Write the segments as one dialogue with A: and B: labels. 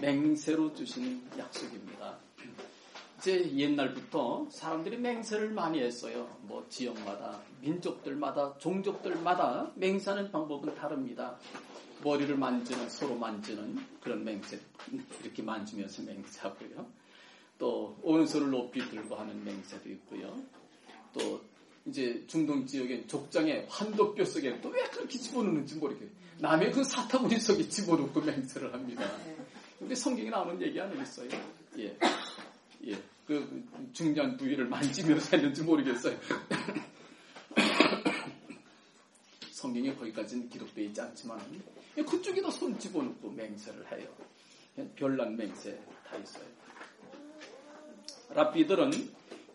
A: 맹세로 주신 약속입니다. 이제 옛날부터 사람들이 맹세를 많이 했어요. 뭐 지역마다, 민족들마다, 종족들마다 맹세하는 방법은 다릅니다. 머리를 만지는, 서로 만지는 그런 맹세, 이렇게 만지면서 맹세하고요. 또 오른손을 높이 들고 하는 맹세도 있고요. 또 이제 중동 지역의 족장의 환도뼈 속에 또 왜 그렇게 집어넣는지 모르겠어요. 남의 그 사타구니 속에 집어넣고 맹세를 합니다. 근데 성경에 나오는 얘기 아니겠어요? 예. 예. 그 중요한 부위를 만지면서 했는지 모르겠어요. 성경에 거기까지는 기록되어 있지 않지만 그쪽에다 손 집어넣고 맹세를 해요. 별난 맹세 다 있어요. 랍비들은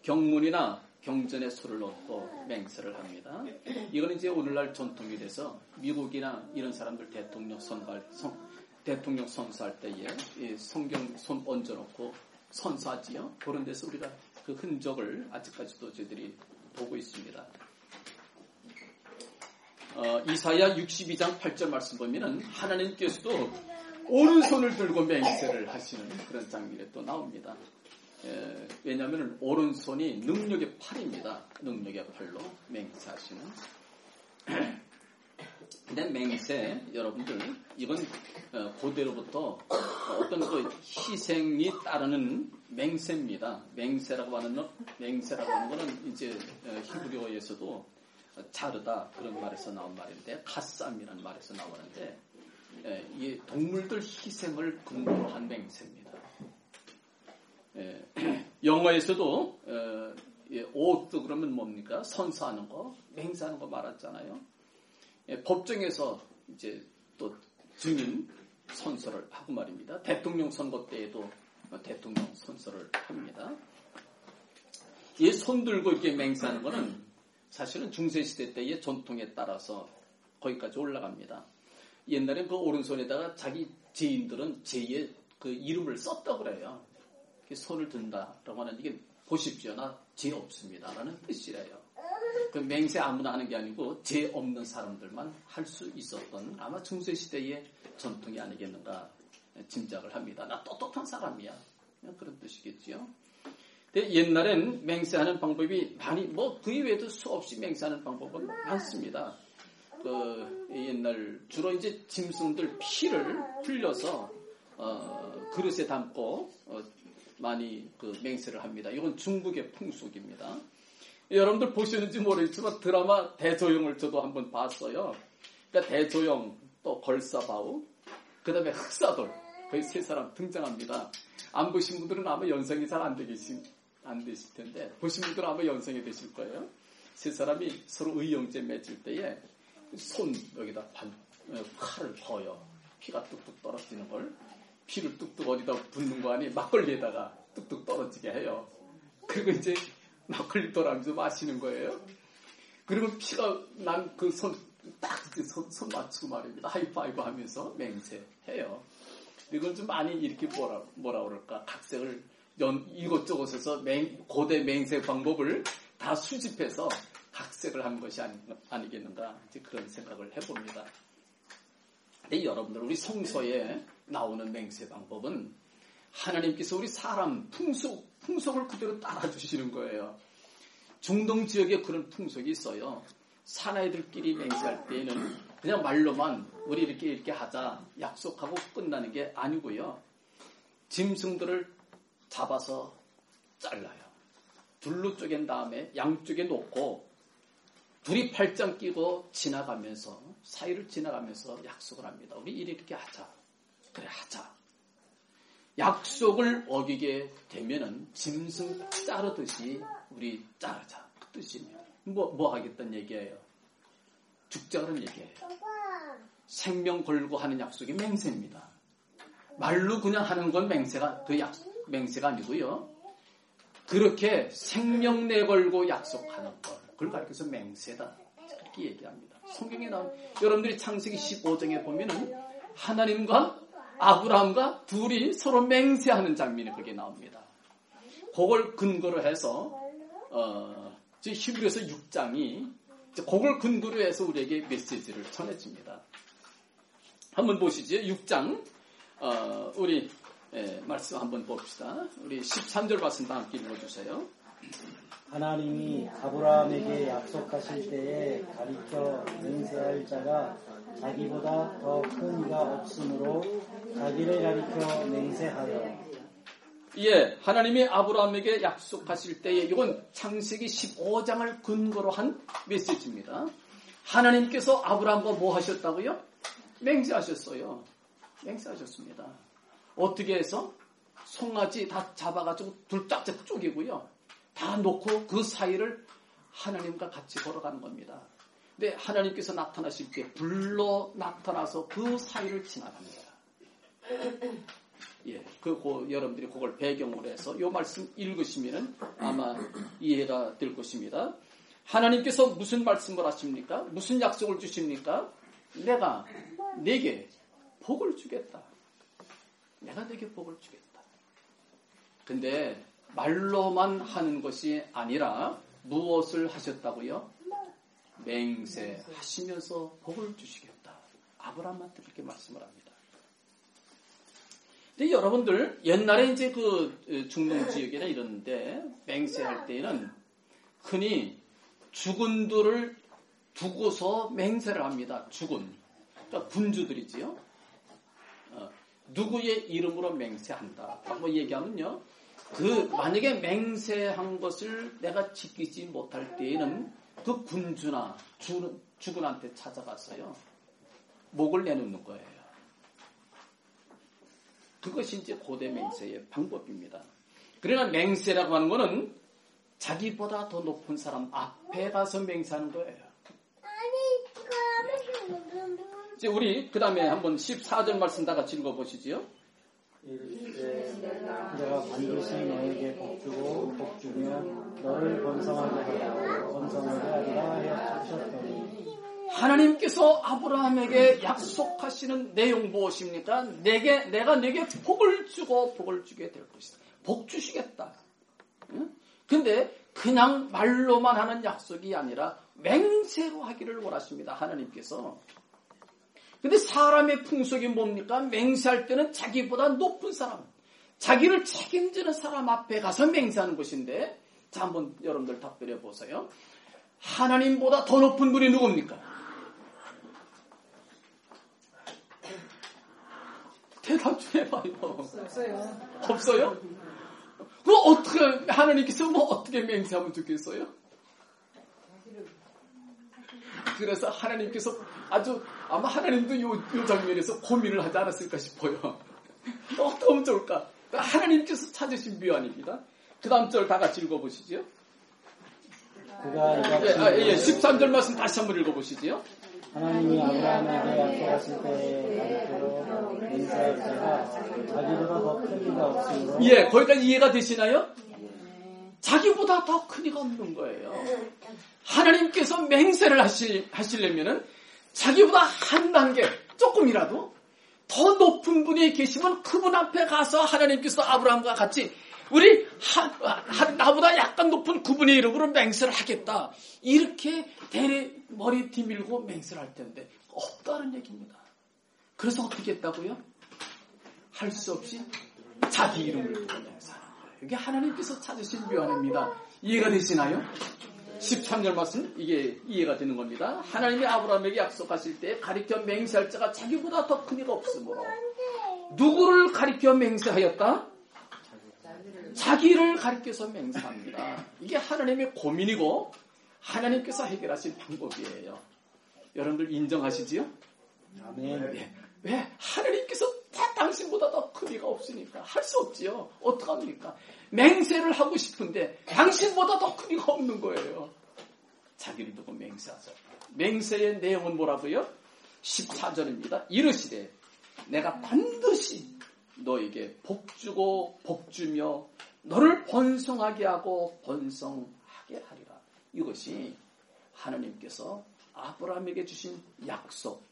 A: 경문이나 경전에 술을 넣고 맹세를 합니다. 이거는 이제 오늘날 전통이 돼서 미국이나 이런 사람들 대통령 선발, 선, 대통령 선수할 때에 성경 손 얹어놓고 선사지요. 그런 데서 우리가 그 흔적을 아직까지도 저희들이 보고 있습니다. 어, 이사야 62장 8절 말씀 보면은 하나님께서도 오른손을 들고 맹세를 하시는 그런 장면이 또 나옵니다. 에, 왜냐하면 오른손이 능력의 팔입니다. 능력의 팔로 맹세하시는. 근데 맹세, 여러분들, 이건 어, 고대로부터 어떤 그 희생이 따르는 맹세입니다. 맹세라고 하는, 맹세라고 하는 것은 이제 어, 히브리어에서도 자르다 그런 말에서 나온 말인데, 카쌈이라는 말에서 나오는데, 이 동물들 희생을 근거로 한 맹세입니다. 영어에서도 오트 그러면 뭡니까? 선사하는 거, 맹세하는 거 말았잖아요. 예, 법정에서 이제 또 증인 선서를 하고 말입니다. 대통령 선거 때에도 대통령 선서를 합니다. 이 손 들고 이렇게 맹세하는 것은 사실은 중세시대 때의 전통에 따라서 거기까지 올라갑니다. 옛날에 그 오른손에다가 자기 죄인들은 죄의 그 이름을 썼다고 그래요. 손을 든다라고 하는 이게 보십시오. 나 죄 없습니다. 라는 뜻이래요. 그 맹세 아무나 하는 게 아니고 죄 없는 사람들만 할 수 있었던 아마 중세 시대의 전통이 아니겠는가 짐작을 합니다. 나 떳떳한 사람이야. 그런 뜻이겠지요. 근데 옛날엔 맹세하는 방법이 많이 뭐 그 이외에도 수없이 맹세하는 방법은 많습니다. 그 옛날 주로 이제 짐승들 피를 흘려서 어, 그릇에 담고 어, 많이 그 맹세를 합니다. 이건 중국의 풍속입니다. 여러분들 보셨는지 모르겠지만 드라마 대조영을 저도 한번 봤어요. 그러니까 대조영 또 걸사바우 그 다음에 흑사돌 거의 세 사람 등장합니다. 안 보신 분들은 아마 연상이 잘 안 되실 안 되실 텐데 보신 분들은 아마 연상이 되실 거예요. 세 사람이 서로 의형제 맺을 때에 손 여기다 반, 어, 칼을 거요. 피가 뚝뚝 떨어지는 걸 피를 뚝뚝 어디다 붓는 거 아니 막걸리에다가 뚝뚝 떨어지게 해요. 그리고 이제 막걸리 떠라면서 마시는 거예요. 그리고 피가 난 그 손, 딱 손, 손 맞추고 말입니다. 하이파이브 하면서 맹세 해요. 이걸 좀 많이 이렇게 뭐라, 뭐라 그럴까. 각색을 연, 이것저것에서 맹, 고대 맹세 방법을 다 수집해서 각색을 한 것이 아니, 아니겠는가. 이제 그런 생각을 해봅니다. 근데 여러분들, 우리 성서에 나오는 맹세 방법은 하나님께서 우리 사람 풍속, 풍속을 그대로 따라주시는 거예요. 중동 지역에 그런 풍속이 있어요. 사나이들끼리 맹세할 때에는 그냥 말로만 우리 이렇게 이렇게 하자 약속하고 끝나는 게 아니고요. 짐승들을 잡아서 잘라요. 둘로 쪼갠 다음에 양쪽에 놓고 둘이 팔짱 끼고 지나가면서 사이를 지나가면서 약속을 합니다. 우리 이렇게 하자. 그래 하자. 약속을 어기게 되면은 짐승 자르듯이 우리 자르자. 그 뜻이네요. 뭐, 뭐 하겠다는 얘기예요? 죽자는 얘기예요. 생명 걸고 하는 약속이 맹세입니다. 말로 그냥 하는 건 맹세가, 그 약, 맹세가 아니고요. 그렇게 생명 내걸고 약속하는 것. 그걸 가르쳐서 맹세다. 그렇게 얘기합니다. 성경에 나온, 여러분들이 창세기 15장에 보면은 하나님과 아브라함과 둘이 서로 맹세하는 장면이 거기에 나옵니다. 그걸 근거로 해서 어, 히브리서 6장이 그걸 근거로 해서 우리에게 메시지를 전해집니다. 한번 보시죠. 6장 어, 우리 예, 말씀 한번 봅시다. 우리 13절 말씀 다 함께 읽어주세요.
B: 하나님이 아브라함에게 약속하실 때에 가리켜 맹세할 자가 자기보다 더 큰 이가 없으므로 자기를 가리켜 맹세하여
A: 예, 하나님이 아브라함에게 약속하실 때에 이건 창세기 15장을 근거로 한 메시지입니다. 하나님께서 아브라함과 뭐 하셨다고요? 맹세하셨어요. 맹세하셨습니다. 어떻게 해서? 송아지 다 잡아가지고 둘 짝짝 쪼개고요. 다 놓고 그 사이를 하나님과 같이 걸어가는 겁니다. 근데 하나님께서 나타나실 때 불러 나타나서 그 사이를 지나갑니다. 예, 그 고, 여러분들이 그걸 배경으로 해서 이 말씀 읽으시면 아마 이해가 될 것입니다. 하나님께서 무슨 말씀을 하십니까? 무슨 약속을 주십니까? 내가 내게 복을 주겠다. 내가 내게 복을 주겠다. 근데 말로만 하는 것이 아니라 무엇을 하셨다고요? 맹세 하시면서 복을 주시겠다. 아브라함한테 그렇게 말씀을 합니다. 근데 여러분들 옛날에 이제 그 중동 지역이나 이런데 맹세할 때에는 흔히 죽은들을 두고서 맹세를 합니다. 죽은 그러니까 군주들이지요. 어, 누구의 이름으로 맹세한다. 뭐 얘기하면요. 그 만약에 맹세한 것을 내가 지키지 못할 때에는 그 군주나 죽은, 죽은한테 찾아가서요. 목을 내놓는 거예요. 그것이 이제 고대 맹세의 방법입니다. 그러나 맹세라고 하는 것은 자기보다 더 높은 사람 앞에 가서 맹세하는 거예요. 이제 우리 그 다음에 한번 14절 말씀 다 같이 읽어보시지요.
B: 내가 반드시 너에게 복주고 복주며 너를 번성하게 하고 번성하게 하리라 하셨더니
A: 하나님께서 아브라함에게 약속하시는 내용 무엇입니까? 내게 내가 내게 복을 주고 복을 주게 될 것이다. 복 주시겠다. 응? 근데 그냥 말로만 하는 약속이 아니라 맹세로 하기를 원하십니다. 하나님께서. 근데 사람의 풍속이 뭡니까? 맹세할 때는 자기보다 높은 사람, 자기를 책임지는 사람 앞에 가서 맹세하는 것인데, 자, 한번 여러분들 답변해 보세요. 하나님보다 더 높은 분이 누굽니까? 대답 좀 해봐요.
C: 없어요.
A: 없어요? 그 어떻게, 하나님께서 뭐 어떻게 맹세하면 좋겠어요? 그래서 하나님께서 아주 아마 하나님도 요, 요 장면에서 고민을 하지 않았을까 싶어요. 어떻게 좋을까? 하나님께서 찾으신 묘안입니다. 그 다음 절 다 같이 읽어보시죠.
B: 그가 이같이
A: 예, 아, 예, 13절 말씀 다시 한번 읽어보시죠.
B: 하나님이 아브라함에게 약속하실 때에 자기보다 더큰 이가 없으므로
A: 예, 거기까지 이해가 되시나요? 자기보다 더 큰 이가 없는 거예요. 하나님께서 맹세를 하시, 하시려면은 자기보다 한 단계 조금이라도 더 높은 분이 계시면 그분 앞에 가서 하나님께서 아브라함과 같이 우리 하, 하, 나보다 약간 높은 그분의 이름으로 맹세를 하겠다. 이렇게 대리 머리 뒤밀고 맹세를 할 텐데 없다는 얘기입니다. 그래서 어떻게 했다고요? 할 수 없이 자기 이름을 맹세 이게 하나님께서 찾으신 묘안입니다. 이해가 되시나요? 13절 말씀 이게 이해가 되는 겁니다. 하나님이 아브라함에게 약속하실 때 가리켜 맹세할 자가 자기보다 더 큰 이가 없으므로 누구를 가리켜 맹세하였다? 자기를 가리켜서 맹세합니다. 이게 하나님의 고민이고 하나님께서 해결하신 방법이에요. 여러분들 인정하시지요?
B: 아멘.
A: 예. 왜? 하나님께서 다 당신보다 더큰 이가 없으니까 할 수 없지요. 어떡합니까? 맹세를 하고 싶은데 당신보다 더큰 이가 없는 거예요. 자기를 두고 맹세하자. 맹세의 내용은 뭐라고요? 14절입니다. 이르시되 내가 반드시 너에게 복주고 복주며 너를 번성하게 하고 번성하게 하리라. 이것이 하나님께서 아브라함에게 주신 약속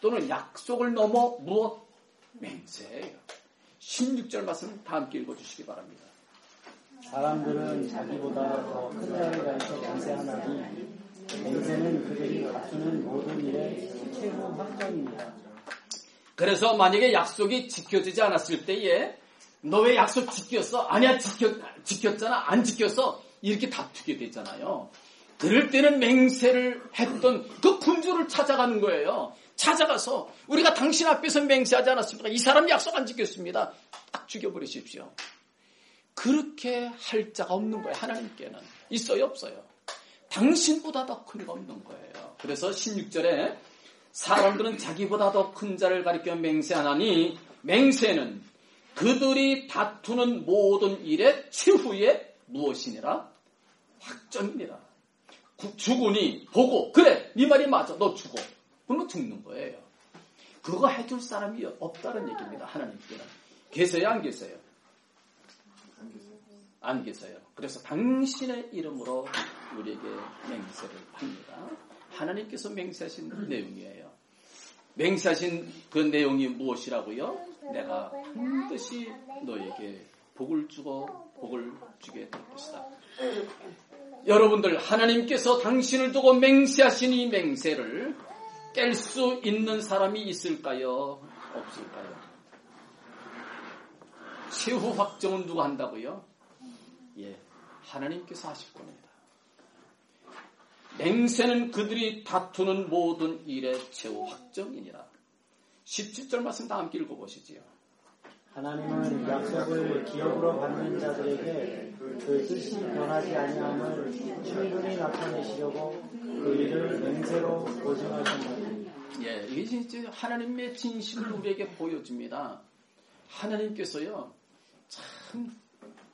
A: 또는 약속을 넘어 무엇? 맹세예요. 16절 말씀 다 함께 읽어주시기 바랍니다.
B: 사람들은 자기보다 더 큰 자를 가리켜 맹세하나니 맹세는 그들이 갖추는 모든 일의 최고 확정입니다.
A: 그래서 만약에 약속이 지켜지지 않았을 때에 너 왜 약속 지켰어? 아니야, 지켰, 지켰잖아. 안 지켰어. 이렇게 다투게 되잖아요. 그럴 때는 맹세를 했던 그 군주를 찾아가는 거예요. 찾아가서 우리가 당신 앞에서 맹세하지 않았습니까? 이 사람 약속 안 지켰습니다. 딱 죽여버리십시오. 그렇게 할 자가 없는 거예요. 하나님께는. 있어요, 없어요? 당신보다 더 큰 거 없는 거예요. 그래서 16절에 사람들은 자기보다 더 큰 자를 가리켜 맹세하나니 맹세는 그들이 다투는 모든 일의 최후의 무엇이니라? 확정이니라. 죽으니 보고 그래 네 말이 맞아 너 죽어 그러면 죽는 거예요. 그거 해줄 사람이 없다는 얘기입니다. 하나님께는 계세요 안 계세요? 안 계세요. 그래서 당신의 이름으로 우리에게 맹세를 합니다. 하나님께서 맹세하신 내용이에요. 맹세하신 그 내용이 무엇이라고요? 내가 반드시 너에게 복을 주고 복을 주게 될 것이다. 여러분들 하나님께서 당신을 두고 맹세하신 이 맹세를 깰 수 있는 사람이 있을까요? 없을까요? 최후 확정은 누가 한다고요? 예, 하나님께서 하실 겁니다. 맹세는 그들이 다투는 모든 일의 최후 확정이니라. 17절 말씀 다 함께 읽어보시지요.
B: 하나님은 약속을 기업으로 받는 자들에게 그 뜻이 변하지 아니함을 충분히 나타내시려고 그 일을 맹세로 보증하신
A: 것 예, 이게 진짜 하나님의 진심을 우리에게 보여줍니다. 하나님께서요, 참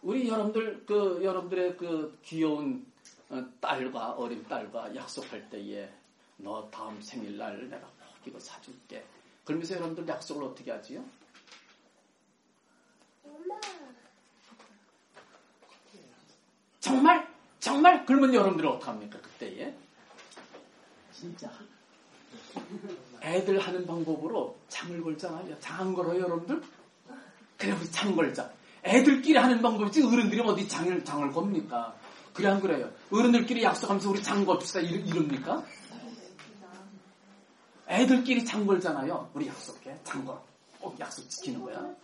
A: 우리 여러분들 그 여러분들의 그 귀여운 어, 딸과 어린 딸과 약속할 때에 너 다음 생일날 내가 꼭 이거 사줄게. 그러면서 여러분들 약속을 어떻게 하지요? 정말? 정말? 그러면 여러분들은 어떡합니까? 그때에? 진짜. 애들 하는 방법으로 장을 걸잖아요. 장 걸어요, 여러분들? 그래, 우리 장 걸자. 애들끼리 하는 방법이지 어른들이 어디 장을, 장을 겁니까? 그래, 안 그래요? 어른들끼리 약속하면서 우리 장 겁시다. 이럽니까? 애들끼리 장 걸잖아요. 우리 약속해. 장 걸. 꼭 약속 지키는 거야.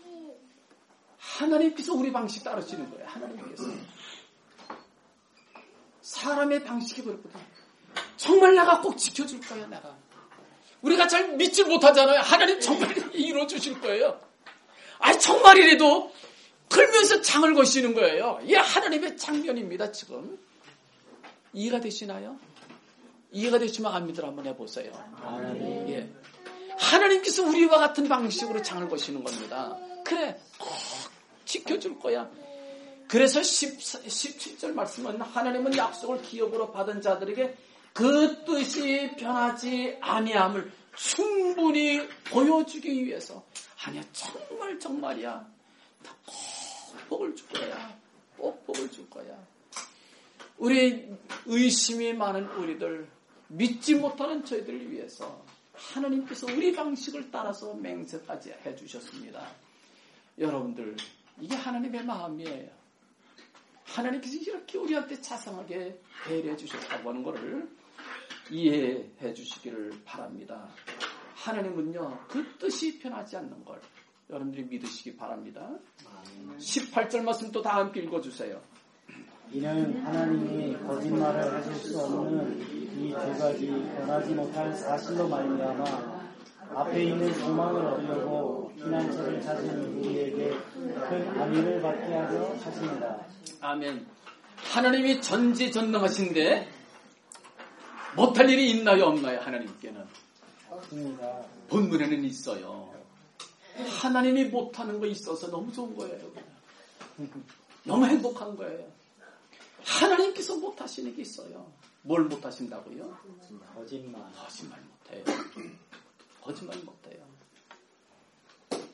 A: 하나님께서 우리 방식 따르시는 거예요. 하나님께서. 사람의 방식이 그렇거든. 정말 내가 꼭 지켜줄 거야, 내가. 우리가 잘 믿지 못하잖아요. 하나님 정말 이루어 주실 거예요. 아니, 정말이라도 걸면서 장을 거시는 거예요. 이 하나님의 장면입니다, 지금. 이해가 되시나요? 이해가 되시면 아미들 한번 해보세요. 예. 하나님께서 우리와 같은 방식으로 장을 거시는 겁니다. 그래, 꼭 지켜줄 거야. 그래서 10, 17절 말씀은 하나님은 약속을 기업으로 받은 자들에게 그 뜻이 변하지 아니함을 충분히 보여주기 위해서. 아니야 정말 정말이야. 꼭 복을 줄 거야. 꼭 복을 줄 거야. 우리 의심이 많은 우리들 믿지 못하는 저희들을 위해서 하나님께서 우리 방식을 따라서 맹세까지 해주셨습니다. 여러분들 이게 하나님의 마음이에요. 하나님께서 이렇게 우리한테 자상하게 배려해 주셨다고 하는 것을 이해해 주시기를 바랍니다. 하나님은요, 그 뜻이 변하지 않는 걸 여러분들이 믿으시기 바랍니다. 18절 말씀 또 다 함께 읽어주세요.
B: 이는 하나님이 거짓말을 하실 수 없는 이 두 가지 변하지 못할 사실로 말미암아 앞에 있는 소망을 얻으려고 피난처를 찾은 우리에게 큰 안위를 받게 하려 하십니다.
A: 아멘. 하나님이 전지전능하신데 못할 일이 있나요 없나요 하나님께는? 없습니다. 본문에는 있어요. 하나님이 못하는 거 있어서 너무 좋은 거예요. 너무 행복한 거예요. 하나님께서 못하시는 게 있어요. 뭘 못하신다고요?
B: 거짓말.
A: 거짓말 못해요. 거짓말 못해요.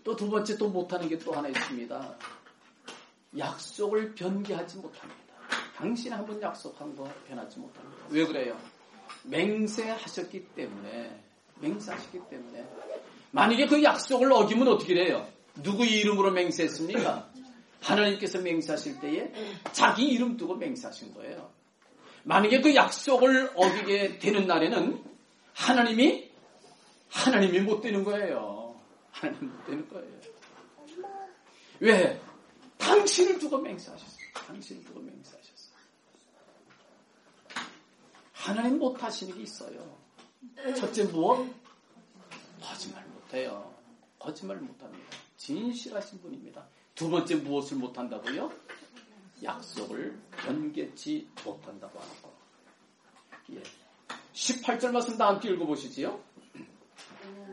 A: 또 두 번째 또 못하는 게 또 하나 있습니다. 약속을 변개하지 못합니다. 당신 한 번 약속한 거 변하지 못합니다. 왜 그래요? 맹세하셨기 때문에, 맹세하셨기 때문에. 만약에 그 약속을 어기면 어떻게 돼요? 누구 이름으로 맹세했습니까? 하나님께서 맹세하실 때에 자기 이름 두고 맹세하신 거예요. 만약에 그 약속을 어기게 되는 날에는 하나님이, 하나님이 못 되는 거예요. 하나님 못 되는 거예요. 왜? 당신을 두고 맹세하셨어요. 당신을 두고 맹세하셨어요. 하나님 못하시는 게 있어요. 첫째 무엇? 거짓말 못해요. 거짓말 못합니다. 진실하신 분입니다. 두 번째 무엇을 못한다고요? 약속을 변개치 못한다고 하는 거. 예. 18절 말씀 다 함께 읽어보시지요.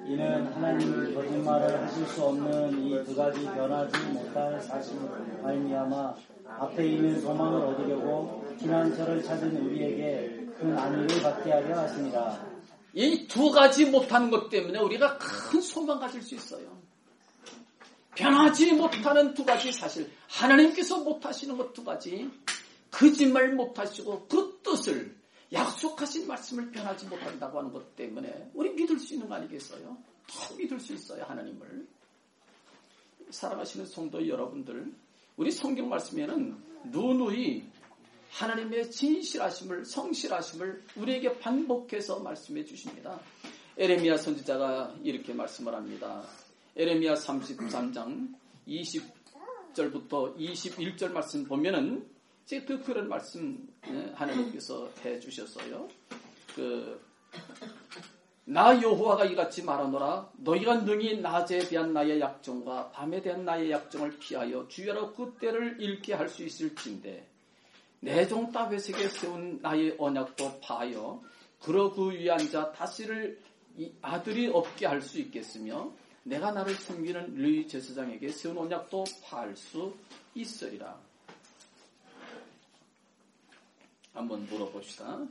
B: 이는 하나님이 거짓말을 하실 수 없는 이 두 가지 변하지 못할 사실 말미암아 앞에 있는 소망을 얻으려고 피난처를 찾은 우리에게 큰 안위를 받게 하려 하십니다.
A: 이 두 가지 못하는 것 때문에 우리가 큰 소망 가질 수 있어요. 변하지 못하는 두 가지 사실. 하나님께서 못하시는 것 두 가지. 거짓말 못하시고 그 뜻을 약속하신 말씀을 변하지 못한다고 하는 것 때문에 우리 믿을 수 있는 거 아니겠어요? 더 믿을 수 있어요, 하나님을. 사랑하시는 성도 여러분들, 우리 성경 말씀에는 누누이 하나님의 진실하심을, 성실하심을 우리에게 반복해서 말씀해 주십니다. 에레미야 선지자가 이렇게 말씀을 합니다. 에레미야 33장 20절부터 21절 말씀 보면은 그 그런 말씀 예, 하나님께서 해 주셨어요. 그, 나 여호와가 이같이 말하노라 너희가 능히 낮에 대한 나의 약정과 밤에 대한 나의 약정을 피하여 주여로 그때를 잃게 할 수 있을진데 내종 다윗에게 세운 나의 언약도 파하여 그러 그 위에 앉아 다시를 아들이 없게 할 수 있겠으며 내가 나를 섬기는 르이 제사장에게 세운 언약도 파할 수 있으리라. 한번 물어봅시다.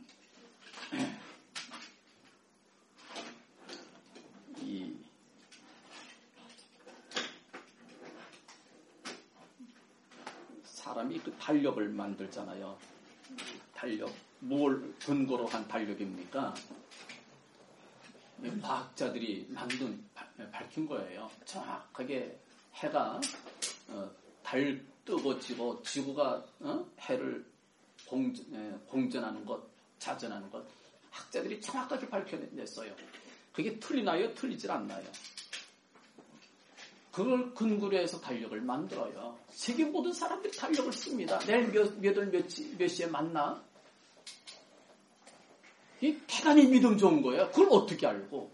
A: 이 사람이 그 달력을 만들잖아요. 달력. 뭘 근거로 한 달력입니까? 과학자들이 만든 밝힌 거예요. 정확하게 해가 어, 달 뜨고 지고 지구가 어? 해를 공전, 예, 공전하는 것, 자전하는 것 학자들이 정확하게 밝혀냈어요. 그게 틀리나요? 틀리질 않나요? 그걸 근거로 해서 달력을 만들어요. 세계 모든 사람들이 달력을 씁니다. 내일 몇, 몇 월 몇, 몇 시에 만나? 이 대단히 믿음 좋은 거예요. 그걸 어떻게 알고?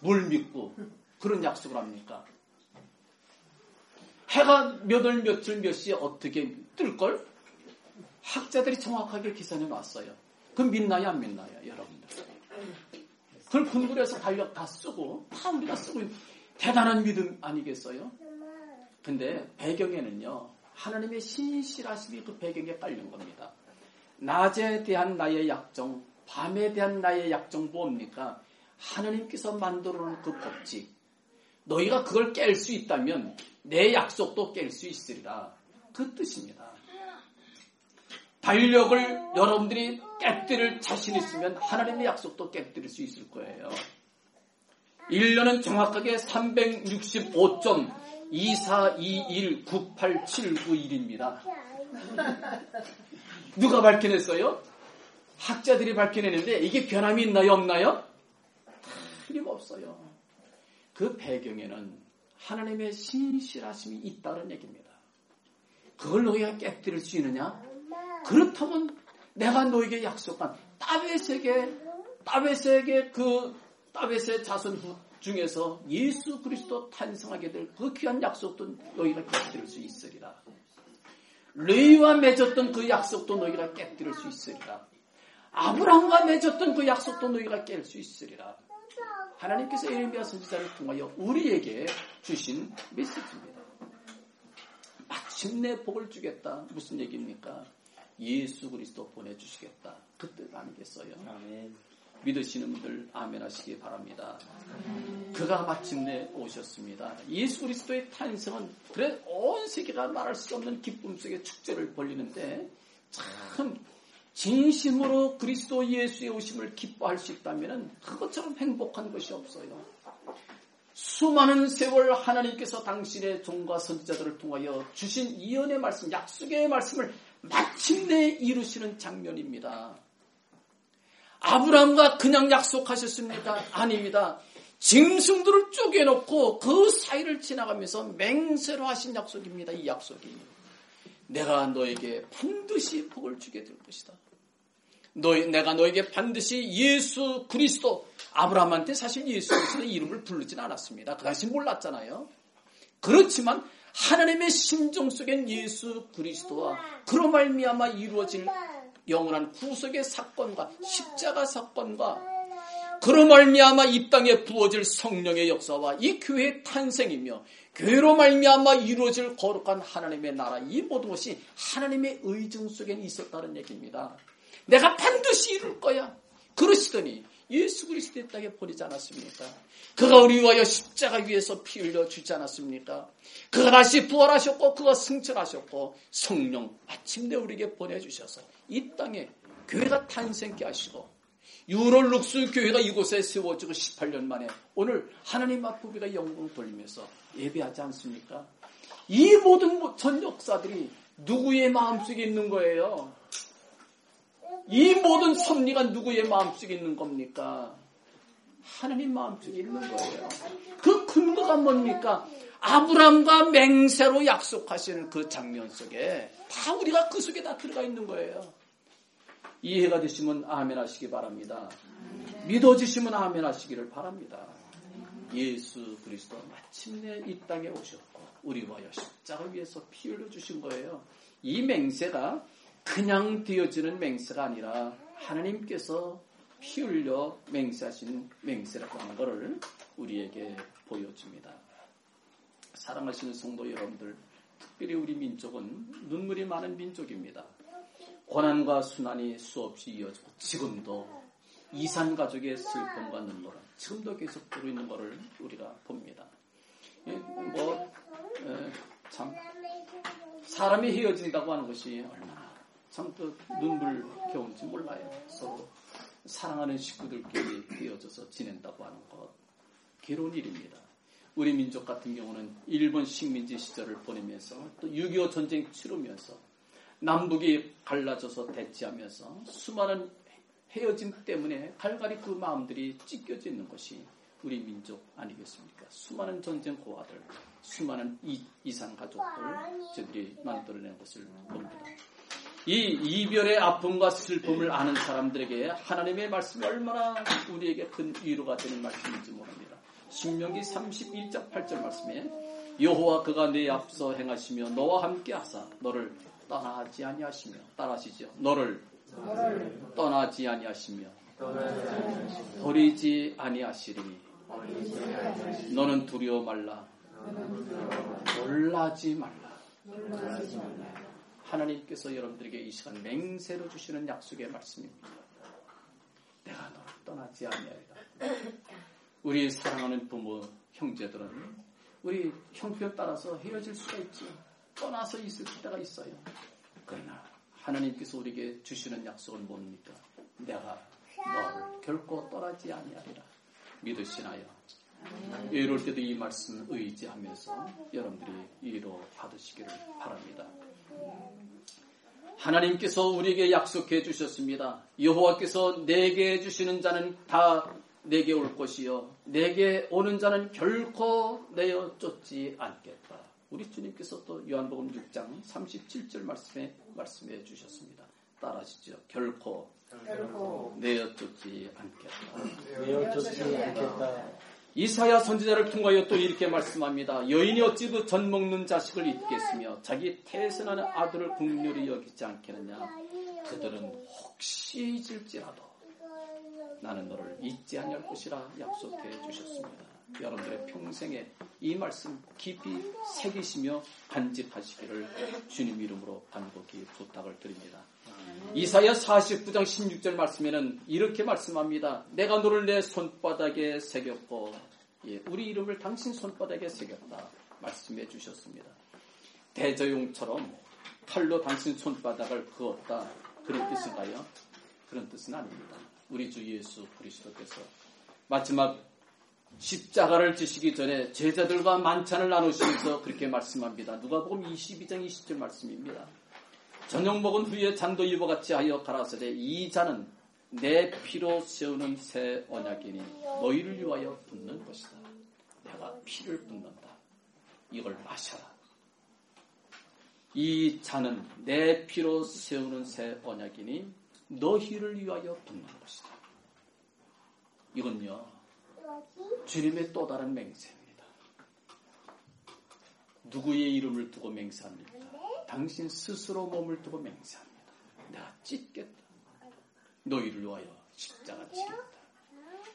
A: 뭘 믿고 그런 약속을 합니까? 해가 몇 월 며칠 몇 시에 어떻게 뜰걸? 학자들이 정확하게 기사해 놨어요. 그럼 믿나요, 안 믿나요, 여러분들? 그걸 근거로 해서 달력 다 쓰고, 다 우리가 쓰고, 대단한 믿음 아니겠어요? 근데 배경에는요, 하나님의 신실하심이 그 배경에 깔린 겁니다. 낮에 대한 나의 약정, 밤에 대한 나의 약정 뭡니까? 하나님께서 만들어 놓은 그 법칙. 너희가 그걸 깰 수 있다면 내 약속도 깰 수 있으리라. 그 뜻입니다. 달력을 여러분들이 깨뜨릴 자신 있으면 하나님의 약속도 깨뜨릴 수 있을 거예요. 1년은 정확하게 365.24219879일입니다. 누가 밝혀냈어요? 학자들이 밝혀내는데 이게 변함이 있나요? 없나요? 틀림없어요. 그 배경에는 하나님의 신실하심이 있다는 얘기입니다. 그걸 너희가 깨뜨릴 수 있느냐? 그렇다면 내가 너에게 약속한 따벳에게 따벳에게 그 따벳의 자손 중에서 예수 그리스도 탄생하게 될 그 귀한 약속도 너희가 깨뜨릴 수 있으리라. 레이와 맺었던 그 약속도 너희가 깨뜨릴 수 있으리라. 아브라함과 맺었던 그 약속도 너희가 깰 수 있으리라. 하나님께서 에레미야 선지자를 통하여 우리에게 주신 메시지입니다. 마침내 복을 주겠다. 무슨 얘기입니까? 예수 그리스도 보내주시겠다. 그 뜻 아니겠어요? 아멘. 믿으시는 분들 아멘 하시기 바랍니다. 그가 마침내 오셨습니다. 예수 그리스도의 탄생은 그래 온 세계가 말할 수 없는 기쁨 속에 축제를 벌리는데 참 진심으로 그리스도 예수의 오심을 기뻐할 수 있다면 그것처럼 행복한 것이 없어요. 수많은 세월 하나님께서 당신의 종과 선지자들을 통하여 주신 이언의 말씀, 약속의 말씀을 마침내 이루시는 장면입니다. 아브라함과 그냥 약속하셨습니까? 아닙니다. 짐승들을 쪼개놓고 그 사이를 지나가면서 맹세로 하신 약속입니다. 이 약속이. 내가 너에게 반드시 복을 주게 될 것이다. 너, 내가 너에게 반드시 예수 그리스도 아브라함한테 사실 예수 그리스도 이름을 부르진 않았습니다. 그 당시 몰랐잖아요. 그렇지만 하나님의 심정 속엔 예수 그리스도와 그로 말미암아 이루어질 영원한 구속의 사건과 십자가 사건과 그로 말미암아 이 땅에 부어질 성령의 역사와 이 교회의 탄생이며 교회로 말미암아 이루어질 거룩한 하나님의 나라 이 모든 것이 하나님의 의증 속엔 있었다는 얘기입니다. 내가 반드시 이룰 거야. 그러시더니 예수 그리스도의 땅에 보내지 않았습니까? 그가 우리 위하여 십자가 위에서 피 흘려 주지 않았습니까? 그가 다시 부활하셨고 그가 승천하셨고 성령 마침내 우리에게 보내주셔서 이 땅에 교회가 탄생케 하시고 유월 룩스 교회가 이곳에 세워지고 18년 만에 오늘 하나님 앞 우리가 영광 돌리면서 예배하지 않습니까? 이 모든 전 역사들이 누구의 마음속에 있는 거예요? 이 모든 섭리가 누구의 마음속에 있는 겁니까? 하나님 마음속에 있는 거예요. 그 근거가 뭡니까? 아브람과 맹세로 약속하시는 그 장면 속에 다 우리가 그 속에 다 들어가 있는 거예요. 이해가 되시면 아멘 하시기 바랍니다. 믿어지시면 아멘 하시기를 바랍니다. 예수 그리스도 마침내 이 땅에 오셨고 우리와 십자가 위에서 피 흘려 주신 거예요. 이 맹세가 그냥 되어지는 맹세가 아니라 하나님께서 피 흘려 맹세하신 맹세라고 하는 것을 우리에게 보여줍니다. 사랑하시는 성도 여러분들, 특별히 우리 민족은 눈물이 많은 민족입니다. 고난과 순환이 수없이 이어지고 지금도 이산 가족의 슬픔과 눈물은 지금도 계속 되고 있는 것을 우리가 봅니다. 예, 뭐, 예, 참, 사람이 헤어진다고 하는 것이 얼마나 참 또 눈물 겨운지 몰라요. 서로 사랑하는 식구들끼리 헤어져서 지낸다고 하는 것. 괴로운 일입니다. 우리 민족 같은 경우는 일본 식민지 시절을 보내면서 또 6.25 전쟁 치르면서 남북이 갈라져서 대치하면서 수많은 헤어짐 때문에 갈갈이 그 마음들이 찢겨져 있는 것이 우리 민족 아니겠습니까? 수많은 전쟁 고아들, 수많은 이, 이산 가족들 저들이 만들어낸 것을 봅니다. 이 이별의 아픔과 슬픔을 아는 사람들에게 하나님의 말씀이 얼마나 우리에게 큰 위로가 되는 말씀인지 모릅니다. 신명기 31장 8절 말씀에 여호와 그가 내 앞서 행하시며 너와 함께 하사 너를 떠나지 아니하시며 따라하시죠. 너를, 너를 떠나지 아니하시며 버리지 아니하시리니 너는 두려워 말라 놀라지 말라 하나님께서 여러분들에게 이 시간 맹세로 주시는 약속의 말씀입니다. 내가 너를 떠나지 아니하리라. 우리 사랑하는 부모, 형제들은 우리 형편 따라서 헤어질 수가 있지. 떠나서 있을 때가 있어요. 그러나 하나님께서 우리에게 주시는 약속은 뭡니까? 내가 너를 결코 떠나지 아니하리라. 믿으시나요? 이럴 때도 이 말씀을 의지하면서 여러분들이 위로 받으시기를 바랍니다. 하나님께서 우리에게 약속해 주셨습니다. 여호와께서 내게 주시는 자는 다 내게 올 것이요 내게 오는 자는 결코 내어 쫓지 않겠다. 우리 주님께서 또 요한복음 6장 37절 말씀에 말씀해 주셨습니다. 따라하시죠. 결코, 결코 내어 쫓지 않겠다.
B: 내어 쫓지 않겠다.
A: 이사야 선지자를 통하여 또 이렇게 말씀합니다. 여인이 어찌 그 전 먹는 자식을 잊겠으며 자기 태선하는 아들을 국률이 여기지 않겠느냐. 그들은 혹시 잊을지라도 나는 너를 잊지 아니할 것이라 약속해 주셨습니다. 여러분들의 평생에 이 말씀 깊이 새기시며 간직하시기를 주님 이름으로 간곡히 부탁을 드립니다. 이사야 49장 16절 말씀에는 이렇게 말씀합니다. 내가 너를 내 손바닥에 새겼고 예, 우리 이름을 당신 손바닥에 새겼다 말씀해 주셨습니다. 대저용처럼 칼로 당신 손바닥을 그었다 그런 뜻인가요? 그런 뜻은 아닙니다. 우리 주 예수 그리스도께서 마지막 십자가를 지시기 전에 제자들과 만찬을 나누시면서 그렇게 말씀합니다. 누가복음 22장 20절 말씀입니다. 저녁 먹은 후에 잔도 이와 같이 하여 가라사대 이 잔은 내 피로 세우는 새 언약이니 너희를 위하여 붓는 것이다. 내가 피를 붓는다. 이걸 마셔라. 이 잔은 내 피로 세우는 새 언약이니 너희를 위하여 붓는 것이다. 이건요, 주님의 또 다른 맹세입니다. 누구의 이름을 두고 맹세합니까? 당신 스스로 몸을 두고 맹세합니다. 내가 찢겠다. 너희를 위하여 십자가 지겠다.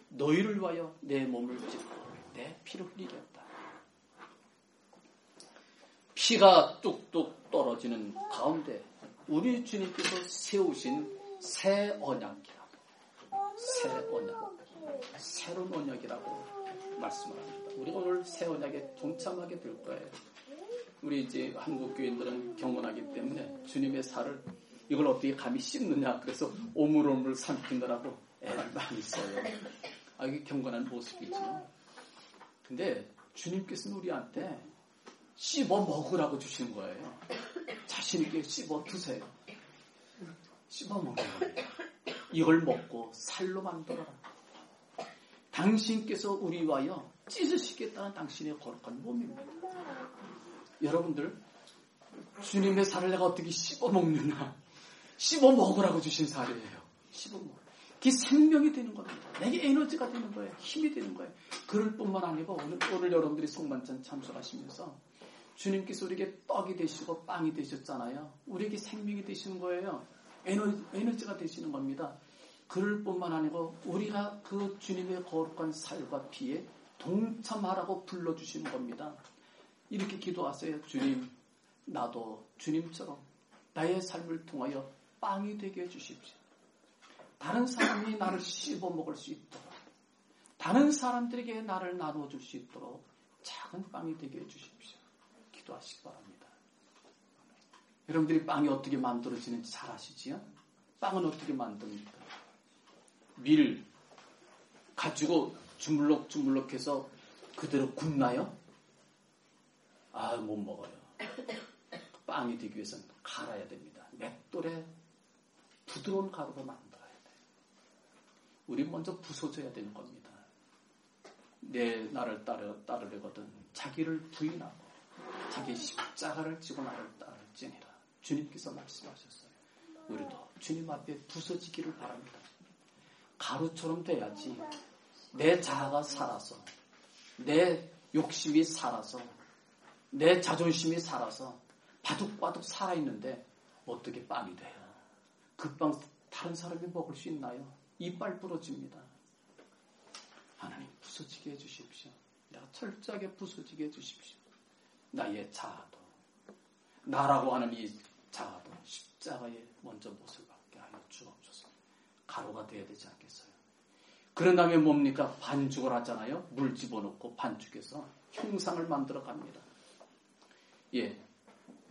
A: 너희를 위하여 내 몸을 찢고 내 피를 흘리겠다. 피가 뚝뚝 떨어지는 가운데 우리 주님께서 세우신 새 언약이라고 새 언약 새로운 언약이라고 말씀을 합니다. 우리가 오늘 새 언약에 동참하게 될 거예요. 우리 이제 한국 교인들은 경건하기 때문에 주님의 살을 이걸 어떻게 감히 씹느냐 그래서 오물오물 삼키느라고 애를 많이 써요. 아 이게 경건한 모습이죠. 근데 주님께서는 우리한테 씹어 먹으라고 주신 거예요. 자신 있게 씹어 드세요. 씹어 먹는 거예요. 이걸 먹고 살로 만들어라. 당신께서 우리 와여 찢으시겠다는 당신의 거룩한 몸입니다. 여러분들, 주님의 살을 내가 어떻게 씹어 먹느냐. 씹어 먹으라고 주신 살이에요. 씹어 먹. 그게 생명이 되는 겁니다. 내게 에너지가 되는 거예요. 힘이 되는 거예요. 그럴 뿐만 아니고 오늘, 오늘 여러분들이 성만찬 참석하시면서 주님께서 우리에게 떡이 되시고 빵이 되셨잖아요. 우리에게 생명이 되시는 거예요. 에너지, 에너지가 되시는 겁니다. 그럴 뿐만 아니고 우리가 그 주님의 거룩한 살과 피에 동참하라고 불러주시는 겁니다. 이렇게 기도하세요. 주님, 나도 주님처럼 나의 삶을 통하여 빵이 되게 해주십시오. 다른 사람이 나를 씹어 먹을 수 있도록, 다른 사람들에게 나를 나눠줄 수 있도록 작은 빵이 되게 해주십시오. 기도하시기 바랍니다. 여러분들이 빵이 어떻게 만들어지는지 잘 아시지요? 빵은 어떻게 만듭니까? 밀 가지고 주물럭 주물럭해서 그대로 굽나요? 아, 못 먹어요. 빵이 되기 위해서는 갈아야 됩니다. 맷돌에 부드러운 가루로 만들어야 돼요. 우리 먼저 부서져야 되는 겁니다. 내 나를 따르, 따르려거든 자기를 부인하고 자기 십자가를 지고 나를 따를지니라. 주님께서 말씀하셨어요. 우리도 주님 앞에 부서지기를 바랍니다. 가루처럼 돼야지 내 자아가 살아서 내 욕심이 살아서 내 자존심이 살아서 바둑바둑 살아있는데 어떻게 빵이 돼요? 그 빵 다른 사람이 먹을 수 있나요? 이빨 부러집니다. 하나님 부서지게 해주십시오. 내가 철저하게 부서지게 해주십시오. 나의 자아도 나라고 하는 이 자아도 십자가에 먼저 못을 받게 하여 주옵소서. 가루가 돼야 되지 않겠어요? 그런 다음에 뭡니까? 반죽을 하잖아요. 물 집어넣고 반죽해서 형상을 만들어 갑니다. 예.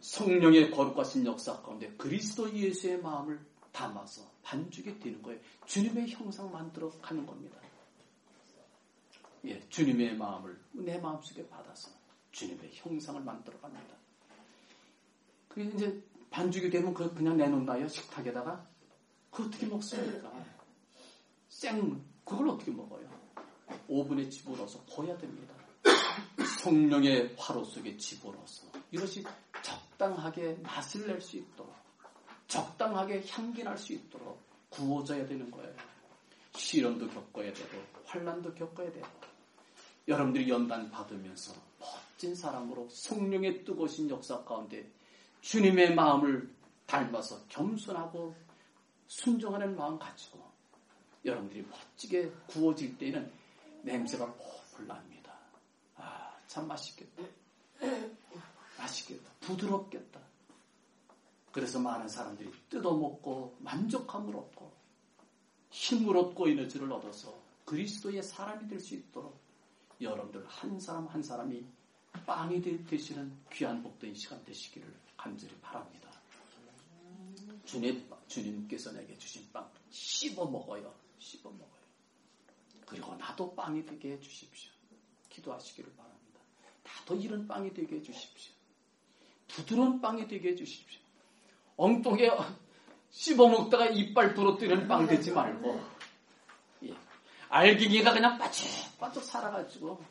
A: 성령의 거룩하신 역사 가운데 그리스도 예수의 마음을 담아서 반죽이 되는 거예요. 주님의 형상 만들어 가는 겁니다. 예, 주님의 마음을 내 마음속에 받아서 주님의 형상을 만들어 갑니다. 그 이제 반죽이 되면 그걸 그냥 내놓나요? 식탁에다가? 그 어떻게 먹습니까? 생, 그걸 어떻게 먹어요? 오븐에 집어넣어서 구워야 됩니다. 성령의 화로 속에 집어넣어서 이것이 적당하게 맛을 낼 수 있도록 적당하게 향기 날 수 있도록 구워져야 되는 거예요. 시련도 겪어야 되고 환란도 겪어야 되고 여러분들이 연단 받으면서 멋진 사람으로 성령의 뜨거우신 역사 가운데 주님의 마음을 닮아서 겸손하고 순종하는 마음 가지고 여러분들이 멋지게 구워질 때는 냄새가 폴폴 납니다. 아, 참 맛있겠다. 맛있겠다. 부드럽겠다. 그래서 많은 사람들이 뜯어먹고 만족함을 얻고 힘을 얻고 에너지를 얻어서 그리스도의 사람이 될 수 있도록 여러분들 한 사람 한 사람이 빵이 되시는 귀한 복된 시간 되시기를 간절히 바랍니다. 주님, 주님께서 내게 주신 빵 씹어 먹어요. 씹어 먹어요. 그리고 나도 빵이 되게 해 주십시오. 기도하시기를 바랍니다. 나도 이런 빵이 되게 해 주십시오. 부드러운 빵이 되게 해 주십시오. 엉뚱하게 씹어 먹다가 이빨 부러뜨리는 빵 되지 말고 예. 알갱이가 그냥 빠죽빠죽 살아가지고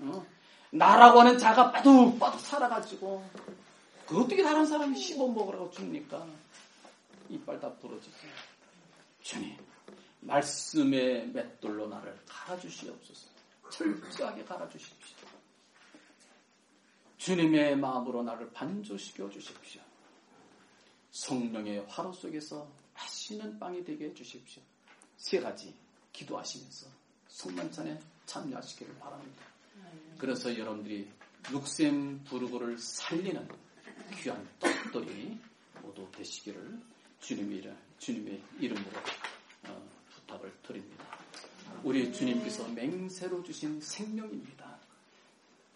A: 어? 나라고 하는 자가 빠둑빠둑 살아가지고 그 어떻게 다른 사람이 씹어 먹으라고 줍니까? 이빨 다 부러지세요. 주님, 말씀의 맷돌로 나를 갈아주시옵소서. 철저하게 갈아주십시오. 주님의 마음으로 나를 반조시켜 주십시오. 성령의 화로 속에서 맛있는 빵이 되게 해주십시오. 세 가지 기도하시면서 성만찬에 참여하시기를 바랍니다. 그래서 여러분들이 룩셈부르크를 살리는 귀한 떡들이 모두 되시기를 주님의, 주님의 이름으로 어, 부탁을 드립니다. 우리 주님께서 맹세로 주신 생명입니다.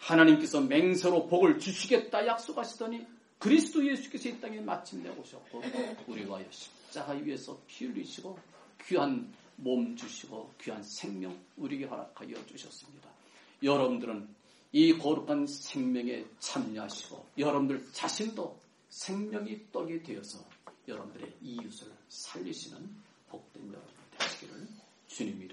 A: 하나님께서 맹세로 복을 주시겠다 약속하시더니 그리스도 예수께서 이 땅에 마침내 오셨고 우리가 십자가 위에서 피 흘리시고 귀한 몸 주시고 귀한 생명 우리에게 허락하여 주셨습니다. 여러분들은 이 거룩한 생명에 참여하시고 여러분들 자신도 생명이 떡이 되어서 여러분들의 이웃을 살리시는 복된 여러분 되시기를 주님 이